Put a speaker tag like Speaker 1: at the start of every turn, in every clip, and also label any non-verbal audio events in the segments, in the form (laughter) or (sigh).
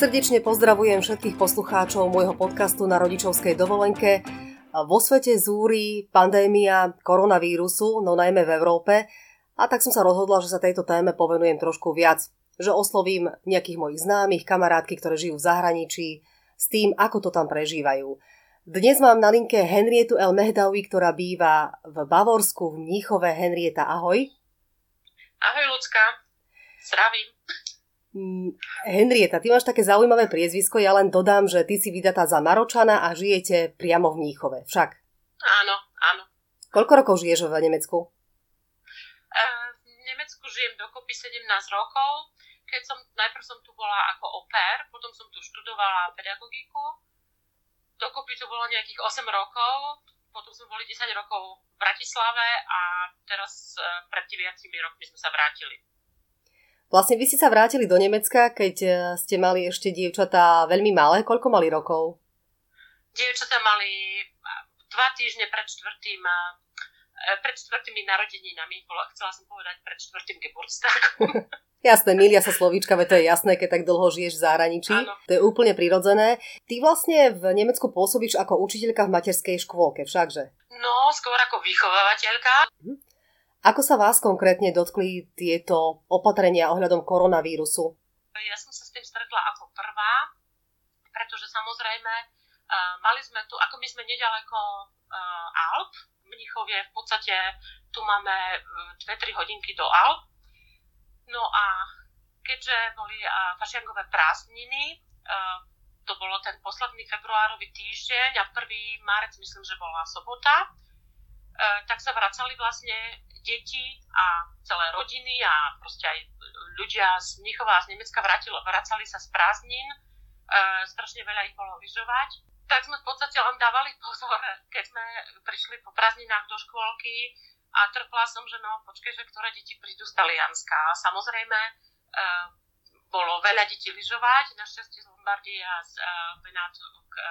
Speaker 1: Srdečne pozdravujem všetkých poslucháčov môjho podcastu na rodičovskej dovolenke. Vo svete zúri pandémia koronavírusu, no najmä v Európe, a tak som sa rozhodla, že sa tejto téme povenujem trošku viac. Že oslovím nejakých mojich známych, kamarátky, ktoré žijú v zahraničí, s tým, ako to tam prežívajú. Dnes mám na linke Henrietu El Mehdawi, ktorá býva v Bavorsku v Mníchove. Henrieta, ahoj.
Speaker 2: Ahoj, Lucka. Zdravím.
Speaker 1: Mm, Henrieta, ty máš také zaujímavé priezvisko, ja len dodám, že ty si vydatá za Maročana a žijete priamo v Mníchove, však?
Speaker 2: Áno, áno.
Speaker 1: Koľko rokov žiješ v Nemecku?
Speaker 2: Uh, v Nemecku žijem dokopy 17 rokov. Keď som, najprv som tu bola ako pair, potom som tu študovala pedagogiku. Dokopy to bolo nejakých 8 rokov, potom sme boli 10 rokov v Bratislave a teraz uh, pred 9 rokmi sme sa vrátili.
Speaker 1: Vlastne vy ste sa vrátili do Nemecka, keď e, ste mali ešte dievčatá veľmi malé. Koľko mali rokov?
Speaker 2: Dievčatá mali dva týždne pred čtvrtým e, pred štvrtými narodeninami, chcela som povedať pred štvrtým Geburtstagom. (laughs) (laughs)
Speaker 1: Jasné, milia sa slovíčka, veď to je jasné, keď tak dlho žiješ v zahraničí. Áno. To je úplne prirodzené. Ty vlastne v Nemecku pôsobíš ako učiteľka v materskej škôlke, všakže?
Speaker 2: No, skôr ako vychovávateľka. Mhm.
Speaker 1: Ako sa vás konkrétne dotkli tieto opatrenia ohľadom koronavírusu?
Speaker 2: Ja som sa s tým stretla ako prvá, pretože samozrejme uh, mali sme tu, ako my sme nedaleko uh, Alp, v Mnichovie v podstate tu máme 2-3 hodinky do Alp. No a keďže boli uh, fašiangové prázdniny, uh, to bolo ten posledný februárový týždeň a 1. marec myslím, že bola sobota, tak sa vracali vlastne deti a celé rodiny a proste aj ľudia z Mnichova a z Nemecka vrátilo, vracali sa z prázdnin, e, strašne veľa ich bolo lyžovať. Tak sme v podstate len dávali pozor, keď sme prišli po prázdninách do škôlky a trpla som, že no počkej, že ktoré deti prídu z Talianska. A samozrejme e, bolo veľa detí lyžovať, našťastie z Lombardie a z e, Benátu, e,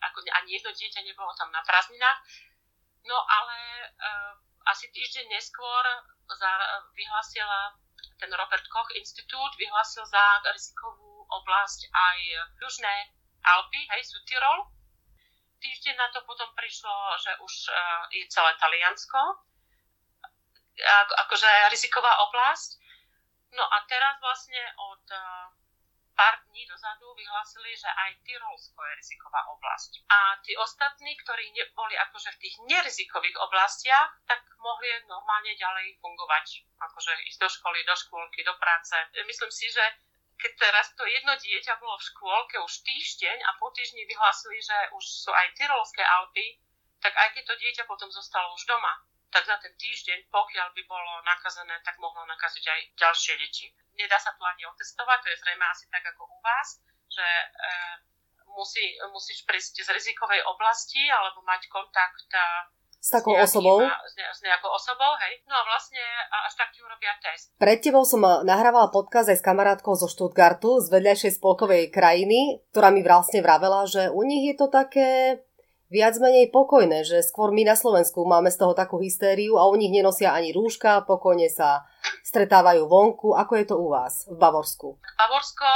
Speaker 2: ako ani jedno dieťa nebolo tam na prázdninách. No ale e, asi týždeň neskôr za, vyhlásila ten Robert Koch Institút vyhlásil za rizikovú oblasť aj Južné Alpy, hej, Südtirol. Týždeň na to potom prišlo, že už uh, je celé Taliansko, akože riziková oblasť. No a teraz vlastne od uh, pár dní dozadu vyhlásili, že aj Tyrolsko je riziková oblasť. A tí ostatní, ktorí ne, boli akože v tých nerizikových oblastiach, tak mohli normálne ďalej fungovať. Akože ísť do školy, do škôlky, do práce. Myslím si, že keď teraz to jedno dieťa bolo v škôlke už týždeň a po týždni vyhlásili, že už sú aj Tyrolské Alpy, tak aj keď to dieťa potom zostalo už doma, tak za ten týždeň, pokiaľ by bolo nakazené, tak mohlo nakaziť aj ďalšie deti. Nedá sa to ani otestovať, to je zrejme asi tak ako u vás, že e, musí, musíš prísť z rizikovej oblasti alebo mať kontakt e,
Speaker 1: s takou s osobou.
Speaker 2: S, ne, s nejakou osobou, hej. No a vlastne až tak ti urobia test.
Speaker 1: Pred tebou som nahrávala podkaz aj s kamarátkou zo Stuttgartu, z vedľajšej spolkovej krajiny, ktorá mi vlastne vravela, že u nich je to také viac menej pokojné, že skôr my na Slovensku máme z toho takú hystériu a u nich nenosia ani rúška, pokojne sa stretávajú vonku. Ako je to u vás v Bavorsku?
Speaker 2: Bavorsko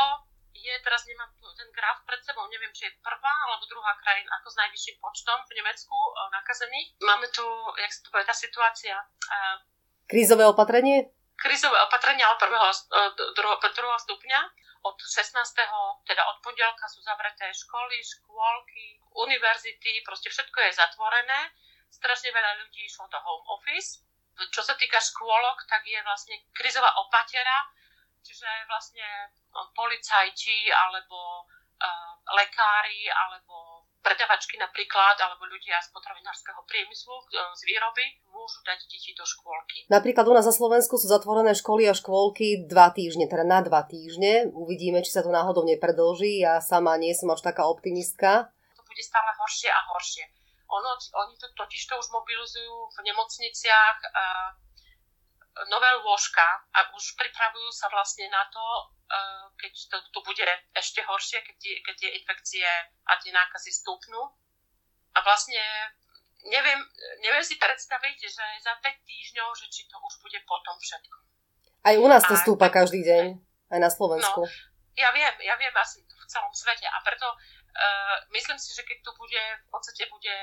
Speaker 2: je, teraz nemám ten graf pred sebou, neviem, či je prvá alebo druhá krajina ako s najvyšším počtom v Nemecku e, nakazených. Máme tu, jak sa to povie, tá situácia.
Speaker 1: Uh, Krízové opatrenie?
Speaker 2: Krízové opatrenie, ale prvého, uh, druhého, druhého stupňa od 16. teda od pondelka sú zavreté školy, škôlky, univerzity, proste všetko je zatvorené. Strašne veľa ľudí išlo do home office. Čo sa týka škôlok, tak je vlastne krizová opatera, čiže vlastne policajti alebo uh, lekári alebo predavačky napríklad, alebo ľudia z potravinárskeho priemyslu, e, z výroby, môžu dať deti do škôlky.
Speaker 1: Napríklad u nás na Slovensku sú zatvorené školy a škôlky dva týždne, teda na dva týždne. Uvidíme, či sa to náhodou nepredlží. Ja sama nie som až taká optimistka.
Speaker 2: To bude stále horšie a horšie. Ono, oni to totiž to už mobilizujú v nemocniciach nové lôžka a už pripravujú sa vlastne na to, Eh, keď to tu bude ešte horšie, keď tie, keď tie infekcie a tie nákazy stúpnú. A vlastne neviem, neviem si predstaviť, že za 5 týždňov, že či to už bude potom všetko.
Speaker 1: Aj u nás to stúpa každý deň, aj na Slovensku. No,
Speaker 2: Ja viem, ja viem asi v celom svete a preto uh, myslím si, že keď to bude, v podstate bude,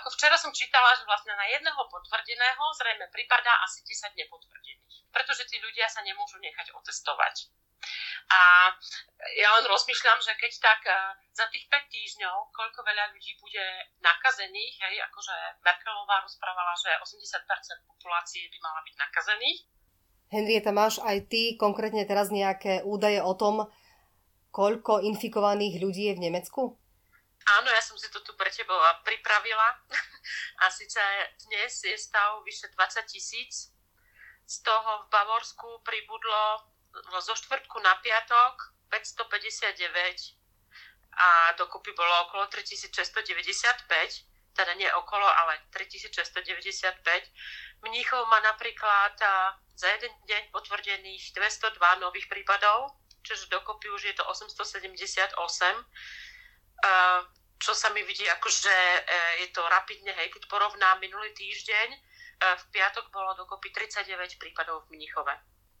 Speaker 2: ako včera som čítala, že vlastne na jedného potvrdeného zrejme prípada asi 10 nepotvrdených, pretože tí ľudia sa nemôžu nechať otestovať. A ja len rozmýšľam, že keď tak uh, za tých 5 týždňov, koľko veľa ľudí bude nakazených, hej, akože Merkelová rozprávala, že 80% populácie by mala byť nakazených.
Speaker 1: Henrieta, máš aj ty konkrétne teraz nejaké údaje o tom, koľko infikovaných ľudí je v Nemecku?
Speaker 2: Áno, ja som si to tu pre teba pripravila. (laughs) A síce dnes je stav vyše 20 tisíc. Z toho v Bavorsku pribudlo zo štvrtku na piatok 559 a dokopy bolo okolo 3695, teda nie okolo, ale 3695. Mníchov má napríklad za jeden deň potvrdených 202 nových prípadov, čiže dokopy už je to 878, čo sa mi vidí ako, že e, je to rapidne, hej, keď porovnám minulý týždeň, e, v piatok bolo dokopy 39 prípadov v Mnichove.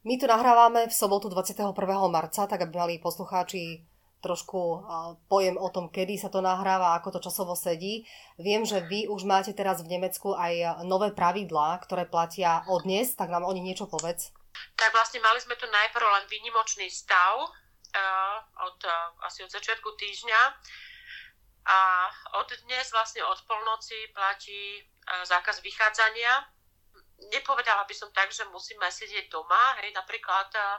Speaker 1: My tu nahrávame v sobotu 21. marca, tak aby mali poslucháči trošku pojem o tom, kedy sa to nahráva, ako to časovo sedí. Viem, že vy už máte teraz v Nemecku aj nové pravidlá, ktoré platia od dnes, tak nám o nich niečo povedz
Speaker 2: tak vlastne mali sme tu najprv len výnimočný stav od, asi od začiatku týždňa a od dnes vlastne od polnoci platí uh, zákaz vychádzania. Nepovedala by som tak, že musíme sedieť doma, hej, napríklad uh,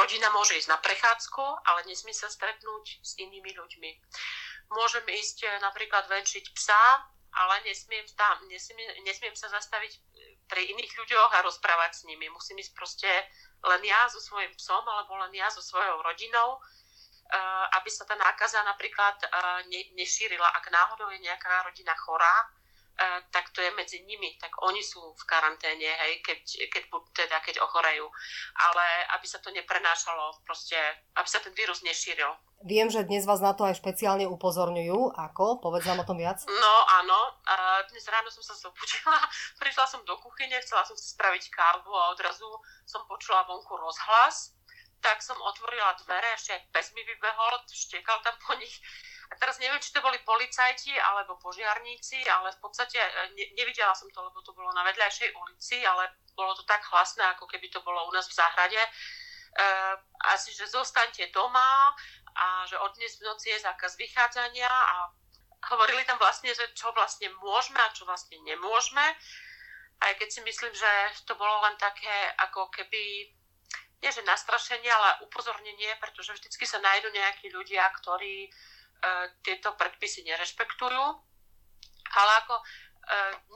Speaker 2: rodina môže ísť na prechádzku, ale nesmie sa stretnúť s inými ľuďmi. Môžem ísť napríklad venčiť psa, ale nesmiem, tam, nesmiem, nesmiem sa zastaviť pri iných ľuďoch a rozprávať s nimi. Musím ísť proste len ja so svojím psom alebo len ja so svojou rodinou, aby sa tá nákaza napríklad eh, nešírila. Ak náhodou je nejaká rodina chorá, tak to je medzi nimi, tak oni sú v karanténe, hej, keď, keď, teda, keď ochorejú. Ale aby sa to neprenášalo, proste, aby sa ten vírus nešíril.
Speaker 1: Viem, že dnes vás na to aj špeciálne upozorňujú. Ako? Povedz nám o tom viac.
Speaker 2: No áno, dnes ráno som sa zobudila, (laughs) prišla som do kuchyne, chcela som si spraviť kávu a odrazu som počula vonku rozhlas. Tak som otvorila dvere, ešte aj pes mi vybehol, štekal tam po nich. A teraz neviem, či to boli policajti alebo požiarníci, ale v podstate e, ne, nevidela som to, lebo to bolo na vedľajšej ulici, ale bolo to tak hlasné, ako keby to bolo u nás v záhrade. Uh, asi, že zostaňte doma, a že od dnes v noci je zákaz vychádzania a hovorili tam vlastne, že čo vlastne môžeme a čo vlastne nemôžeme. Aj keď si myslím, že to bolo len také ako keby, nie že nastrašenie, ale upozornenie, pretože vždycky sa nájdú nejakí ľudia, ktorí e, tieto predpisy nerešpektujú. Ale ako e,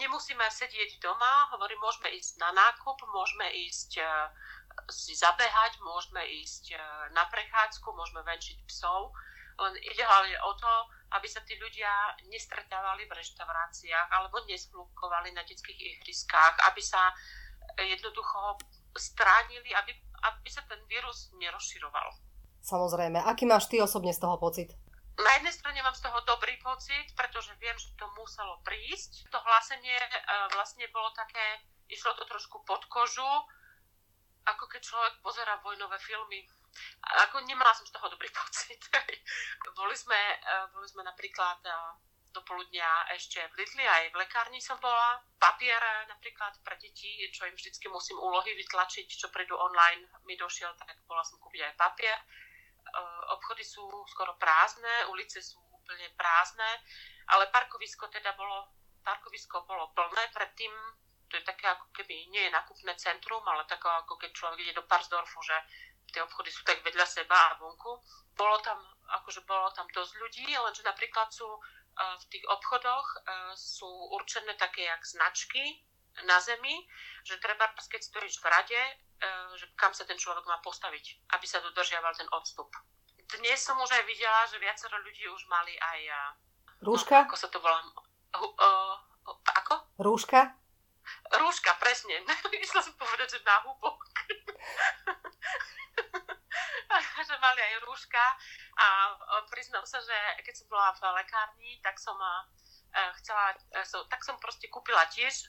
Speaker 2: nemusíme sedieť doma, hovorím, môžeme ísť na nákup, môžeme ísť e, si zabehať, môžeme ísť e, na prechádzku, môžeme venčiť psov, len ide hlavne o to, aby sa tí ľudia nestretávali v reštauráciách alebo nesplúkovali na detských ihriskách, aby sa jednoducho stránili, aby, aby sa ten vírus nerozširoval.
Speaker 1: Samozrejme. Aký máš ty osobne z toho pocit?
Speaker 2: Na jednej strane mám z toho dobrý pocit, pretože viem, že to muselo prísť. To hlásenie e, vlastne bolo také, išlo to trošku pod kožu, ako keď človek pozera vojnové filmy. Ako nemala som z toho dobrý (laughs) pocit. boli, sme, e, boli sme napríklad e, do poludnia ešte v Lidli, aj v lekárni som bola. Papier napríklad pre deti, čo im vždycky musím úlohy vytlačiť, čo prídu online, mi došiel, tak bola som kúpiť aj papier. E, obchody sú skoro prázdne, ulice sú úplne prázdne, ale parkovisko teda bolo, parkovisko bolo plné, predtým to je také ako keby, nie je nakupné centrum, ale také ako keď človek ide do Parsdorfu, že tie obchody sú tak vedľa seba a vonku. Bolo tam, akože bolo tam dosť ľudí, lenže napríklad sú v tých obchodoch e, sú určené také jak značky na zemi, že treba, keď stojíš v rade, e, že kam sa ten človek má postaviť, aby sa dodržiaval ten odstup. Dnes som už aj videla, že viacero ľudí už mali aj...
Speaker 1: Rúška?
Speaker 2: No, ako sa to volá? Uh, ako?
Speaker 1: Rúška?
Speaker 2: Rúška, presne. (laughs) Išla som povedať, že na húbok. (laughs) mali aj rúška a priznám sa, že keď som bola v lekárni, tak som e, chcela, e, tak som proste kúpila tiež e,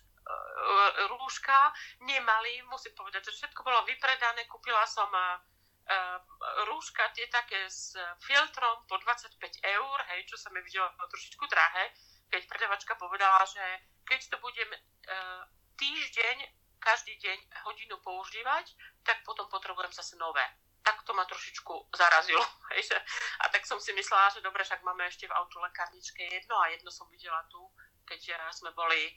Speaker 2: rúška, nemali, musím povedať, že všetko bolo vypredané, kúpila som rúška tie také s filtrom po 25 eur, hej, čo sa mi videlo trošičku drahé, keď predavačka povedala, že keď to budem týždeň, každý deň hodinu používať, tak potom potrebujem zase nové. Tak to ma trošičku zarazilo. (laughs) Hej, a tak som si myslela, že dobre, však máme ešte v autolekárničke jedno a jedno som videla tu, keď sme boli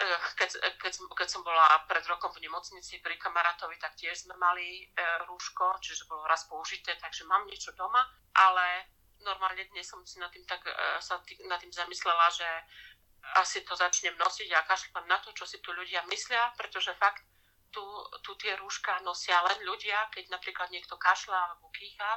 Speaker 2: Eh, keď, keď, som, keď som bola pred rokom v nemocnici pri kamarátovi, tak tiež sme mali e, rúško, čiže bolo raz použité, takže mám niečo doma, ale normálne dnes som si nad tým, tak, e, sa tý, nad tým zamyslela, že asi to začnem nosiť a kašľam na to, čo si tu ľudia myslia, pretože fakt tu, tu tie rúška nosia len ľudia, keď napríklad niekto kašľa alebo kýcha,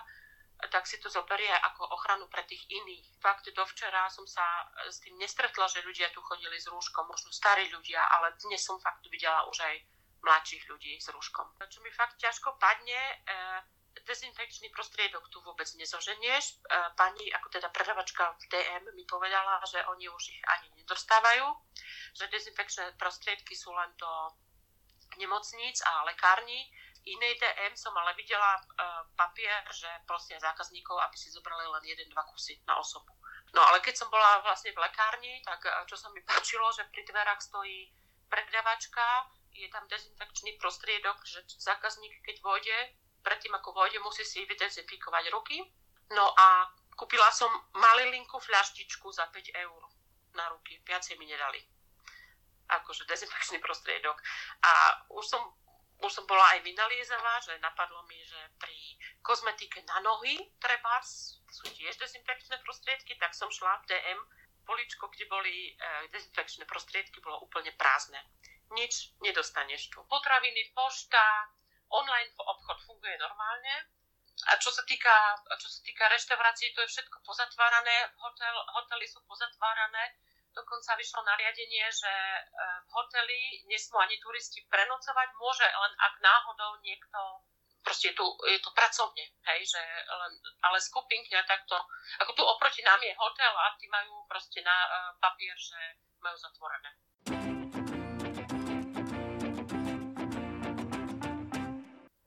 Speaker 2: tak si to zoberie ako ochranu pre tých iných. Fakt dovčera som sa s tým nestretla, že ľudia tu chodili s rúškom, možno starí ľudia, ale dnes som fakt videla už aj mladších ľudí s rúškom. Čo mi fakt ťažko padne, eh, dezinfekčný prostriedok tu vôbec nezoženieš. Eh, pani, ako teda predavačka v DM mi povedala, že oni už ich ani nedostávajú, že dezinfekčné prostriedky sú len do nemocníc a lekární inej DM som ale videla uh, papier, že prosia zákazníkov, aby si zobrali len jeden, dva kusy na osobu. No ale keď som bola vlastne v lekárni, tak uh, čo sa mi (laughs) páčilo, že pri dverách stojí predavačka, je tam dezinfekčný prostriedok, že zákazník keď vôjde, predtým ako vôjde, musí si vydezinfikovať ruky. No a kúpila som malilinku fľaštičku za 5 eur na ruky, viacej mi nedali akože dezinfekčný prostriedok. A už som už som bola aj vynaliezavá, že napadlo mi, že pri kozmetike na nohy treba sú tiež dezinfekčné prostriedky, tak som šla v DM, poličko, kde boli e, dezinfekčné prostriedky, bolo úplne prázdne. Nič nedostaneš tu. Potraviny, pošta, online obchod funguje normálne. A čo sa týka, čo sa týka reštaurácií, to je všetko pozatvárané, hotel, hotely sú pozatvárané, Dokonca vyšlo nariadenie, že e, v hoteli nesmú ani turisti prenocovať, môže len ak náhodou niekto proste je tu, je tu pracovne, hej, že len, ale skupinky a takto, ako tu oproti nám je hotel a tí majú proste na uh, papier, že majú zatvorené.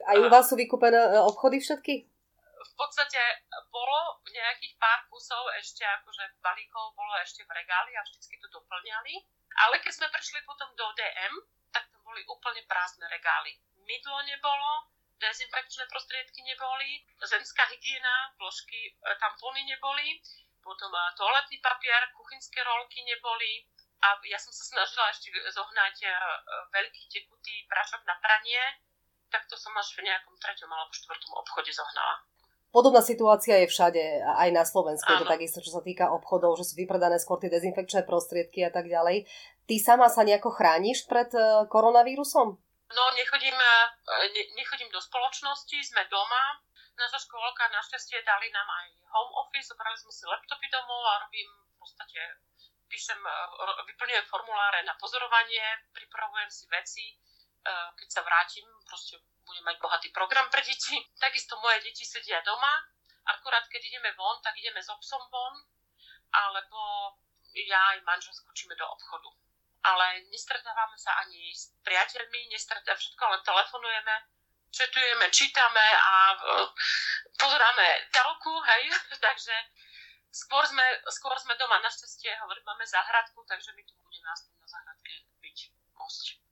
Speaker 1: A u vás sú vykúpené e, obchody všetky?
Speaker 2: v podstate bolo nejakých pár kusov ešte akože balíkov bolo ešte v regáli a vždycky to doplňali. Ale keď sme prišli potom do DM, tak tam boli úplne prázdne regály. Mydlo nebolo, dezinfekčné prostriedky neboli, zemská hygiena, vložky, e, tampóny neboli, potom e, toaletný papier, kuchynské rolky neboli a ja som sa snažila ešte zohnať e, veľký tekutý prášok na pranie, tak to som až v nejakom treťom alebo štvrtom obchode zohnala.
Speaker 1: Podobná situácia je všade, aj na Slovensku. Je to takisto, čo sa týka obchodov, že sú vypredané skôr tie dezinfekčné prostriedky a tak ďalej. Ty sama sa nejako chrániš pred e, koronavírusom?
Speaker 2: No, nechodím, e, ne, nechodím do spoločnosti, sme doma. Naša škôlka našťastie dali nám aj home office, zobrali sme si laptopy domov a robím v podstate, píšem, e, vyplňujem formuláre na pozorovanie, pripravujem si veci, keď sa vrátim, proste budem mať bohatý program pre deti. (laughs) Takisto moje deti sedia doma, akurát keď ideme von, tak ideme s obsom von, alebo ja aj manžel skočíme do obchodu. Ale nestretávame sa ani s priateľmi, nestretávame všetko, len telefonujeme, četujeme, čítame a uh, pozeráme telku, hej, (laughs) takže skôr sme, skôr sme doma. Našťastie, hovorím, máme záhradku, takže my tu budeme aspoň na záhradke byť, môcť.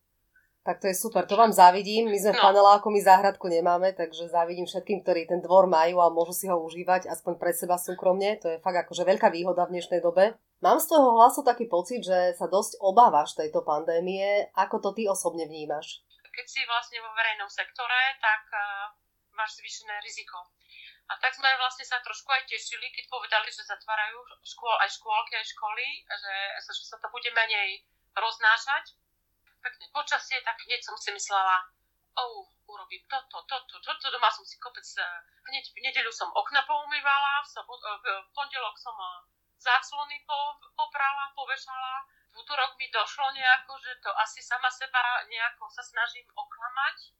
Speaker 1: Tak to je super, to vám závidím. My sme no. v paneláku, my záhradku nemáme, takže závidím všetkým, ktorí ten dvor majú a môžu si ho užívať aspoň pre seba súkromne. To je fakt akože veľká výhoda v dnešnej dobe. Mám z toho hlasu taký pocit, že sa dosť obávaš tejto pandémie. Ako to ty osobne vnímaš?
Speaker 2: Keď si vlastne vo verejnom sektore, tak uh, máš zvýšené riziko. A tak sme vlastne sa trošku aj tešili, keď povedali, že zatvárajú škôl, aj škôlky, aj školy, že, že sa to bude menej roznášať pekné počasie, tak hneď som si myslela, oh, urobím toto, toto, toto, doma som si kopec, eh, hneď v nedeľu som okna poumývala, v, sobot, eh, v pondelok som eh, záclony po, poprala, povešala, v útorok mi došlo nejako, že to asi sama seba nejako sa snažím oklamať,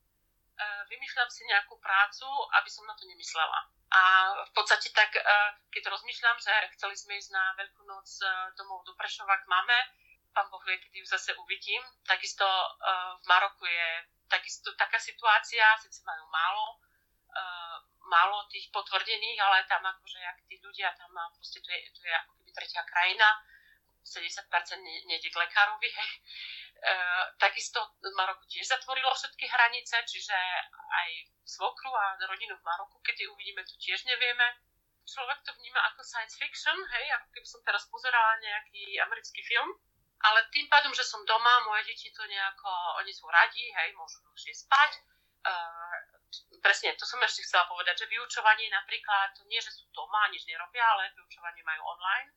Speaker 2: vymýšľam si nejakú prácu, aby som na to nemyslela. A v podstate tak, keď rozmýšľam, že chceli sme ísť na Veľkú noc domov do Prešova k mame, pán Boh vie, kedy ju zase uvidím. Takisto uh, v Maroku je takisto taká situácia, síce majú málo uh, málo tých potvrdených, ale tam akože jak tí ľudia, tam proste to je, to je ako keby tretia krajina, 70% nejde k lekárovi, (laughs) hej. Uh, takisto Maroko tiež zatvorilo všetky hranice, čiže aj svokru a rodinu v Maroku, keď uvidíme, tu tiež nevieme. Človek to vníma ako science fiction, hej, ako keby som teraz pozerala nejaký americký film, ale tým pádom, že som doma, moje deti to nejako, oni sú radi, hej, môžu dlhšie spať, uh, presne, to som ešte chcela povedať, že vyučovanie napríklad, nie, že sú doma, nič nerobia, ale vyučovanie majú online,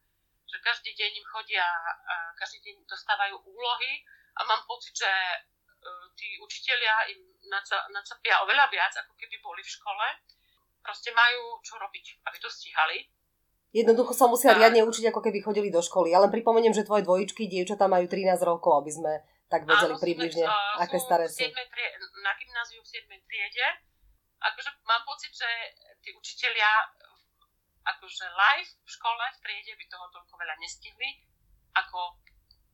Speaker 2: že každý deň im chodia, každý deň dostávajú úlohy a mám pocit, že e, tí učitelia im nacapia oveľa viac, ako keby boli v škole. Proste majú čo robiť, aby to stíhali.
Speaker 1: Jednoducho sa musia riadne učiť, ako keby chodili do školy. Ja len pripomeniem, že tvoje dvojičky, dievčatá majú 13 rokov, aby sme tak vedeli Áno, približne, uh, aké staré sú.
Speaker 2: Trie, na gymnáziu v 7. triede akože mám pocit, že tí učitelia akože live v škole, v triede by toho toľko veľa nestihli, ako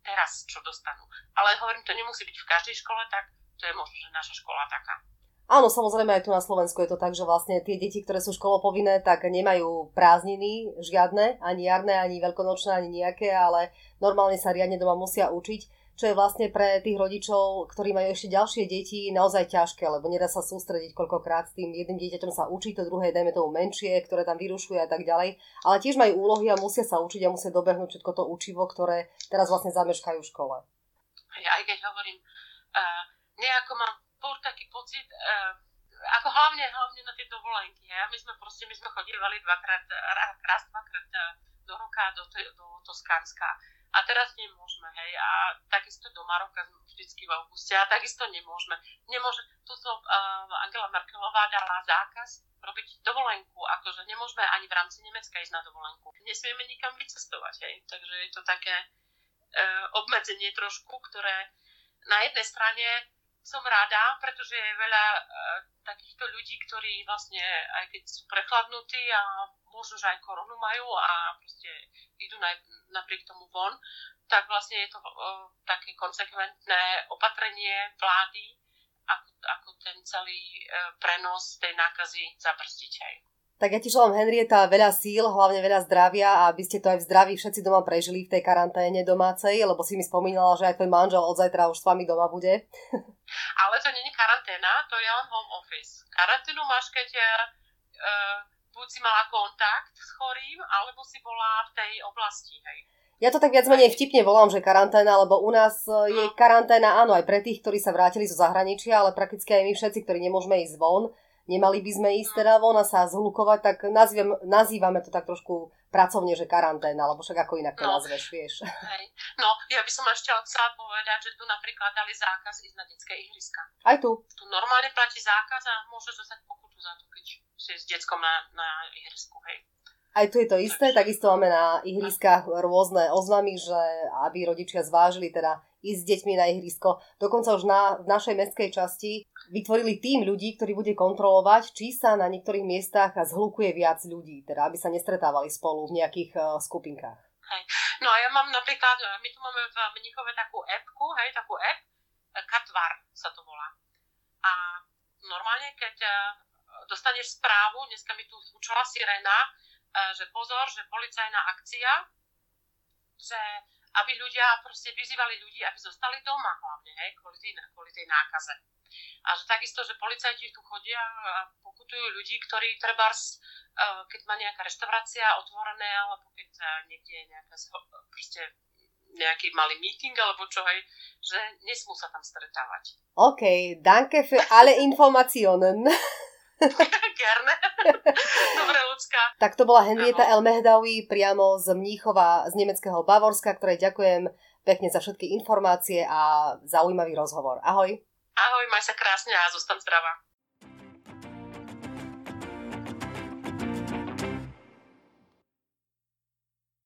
Speaker 2: teraz, čo dostanú. Ale hovorím, to nemusí byť v každej škole tak, to je možno, že naša škola taká.
Speaker 1: Áno, samozrejme aj tu na Slovensku je to tak, že vlastne tie deti, ktoré sú školopovinné, tak nemajú prázdniny žiadne, ani jarné, ani veľkonočné, ani nejaké, ale normálne sa riadne doma musia učiť čo je vlastne pre tých rodičov, ktorí majú ešte ďalšie deti, naozaj ťažké, lebo nedá sa sústrediť koľkokrát s tým jedným dieťaťom sa učí, to druhé, dajme tomu menšie, ktoré tam vyrušuje a tak ďalej. Ale tiež majú úlohy a musia sa učiť a musia dobehnúť všetko to učivo, ktoré teraz vlastne zameškajú v škole.
Speaker 2: Ja aj keď hovorím, uh, nejako mám pôr taký pocit, uh, ako hlavne, hlavne na tie dovolenky. Ja? My sme proste, my sme chodívali dvakrát, raz, dvakrát do roka do, do Toskánska a teraz nemôžeme, hej, a takisto do Maroka vždycky v auguste a takisto nemôžeme. Nemôže, tuto uh, Angela Merkelová dala zákaz robiť dovolenku, akože nemôžeme ani v rámci Nemecka ísť na dovolenku. Nesmieme nikam vycestovať, hej, takže je to také uh, obmedzenie trošku, ktoré na jednej strane som rada, pretože je veľa uh, takýchto ľudí, ktorí vlastne, aj keď sú prechladnutí a možno, že aj koronu majú a proste idú naj, napriek tomu von, tak vlastne je to uh, také konsekventné opatrenie vlády, ako, ako ten celý uh, prenos tej nákazy zabrzdiť aj.
Speaker 1: Tak ja ti želám, Henrieta, veľa síl, hlavne veľa zdravia a aby ste to aj v zdraví všetci doma prežili v tej karanténe domácej, lebo si mi spomínala, že aj tvoj manžel od zajtra už s vami doma bude. (laughs)
Speaker 2: Ale to není karanténa, to je len home office. Karanténu máš, keď uh, buď si mala kontakt s chorým, alebo si bola v tej oblasti, hej.
Speaker 1: Ja to tak viac menej vtipne volám, že karanténa, lebo u nás je no. karanténa, áno, aj pre tých, ktorí sa vrátili zo zahraničia, ale prakticky aj my všetci, ktorí nemôžeme ísť von, nemali by sme ísť teda von a sa zhlukovať, tak nazývame, nazývame to tak trošku pracovne, že karanténa, alebo však ako inak to no. nazveš, vieš.
Speaker 2: Hej. No, ja by som ešte chcela povedať, že tu napríklad dali zákaz ísť na detské ihriska.
Speaker 1: Aj tu.
Speaker 2: Tu normálne platí zákaz a môžeš dostať pokutu za to, keď si s detskom na, na ihrisku, hej.
Speaker 1: Aj tu je to isté, takisto máme na ihriskách rôzne oznamy, že aby rodičia zvážili teda ísť s deťmi na ihrisko. Dokonca už na, v našej mestskej časti vytvorili tým ľudí, ktorý bude kontrolovať, či sa na niektorých miestach zhlukuje viac ľudí, teda aby sa nestretávali spolu v nejakých uh, skupinkách.
Speaker 2: Hej. No a ja mám napríklad, my tu máme v Mnichove takú appku, hej, takú app, Katvar sa to volá. A normálne, keď dostaneš správu, dneska mi tu učila sirena, e, že pozor, že policajná akcia, že aby ľudia proste vyzývali ľudí, aby zostali doma hlavne, hej, kvôli tej, kvôli tej nákaze. A že takisto, že policajti tu chodia a pokutujú ľudí, ktorí treba, e, keď má nejaká reštaurácia otvorené, alebo keď e, niekde je nejaká, proste nejaký malý meeting alebo čo, hej, že nesmú sa tam stretávať.
Speaker 1: OK, danke für alle Informationen. (laughs) (laughs)
Speaker 2: Gerne. (laughs) Dobre, ľudská.
Speaker 1: Tak to bola Henrieta El Mehdawi priamo z Mníchova, z nemeckého Bavorska, ktorej ďakujem pekne za všetky informácie a zaujímavý rozhovor. Ahoj.
Speaker 2: Ahoj, maj sa krásne a zostan zdravá.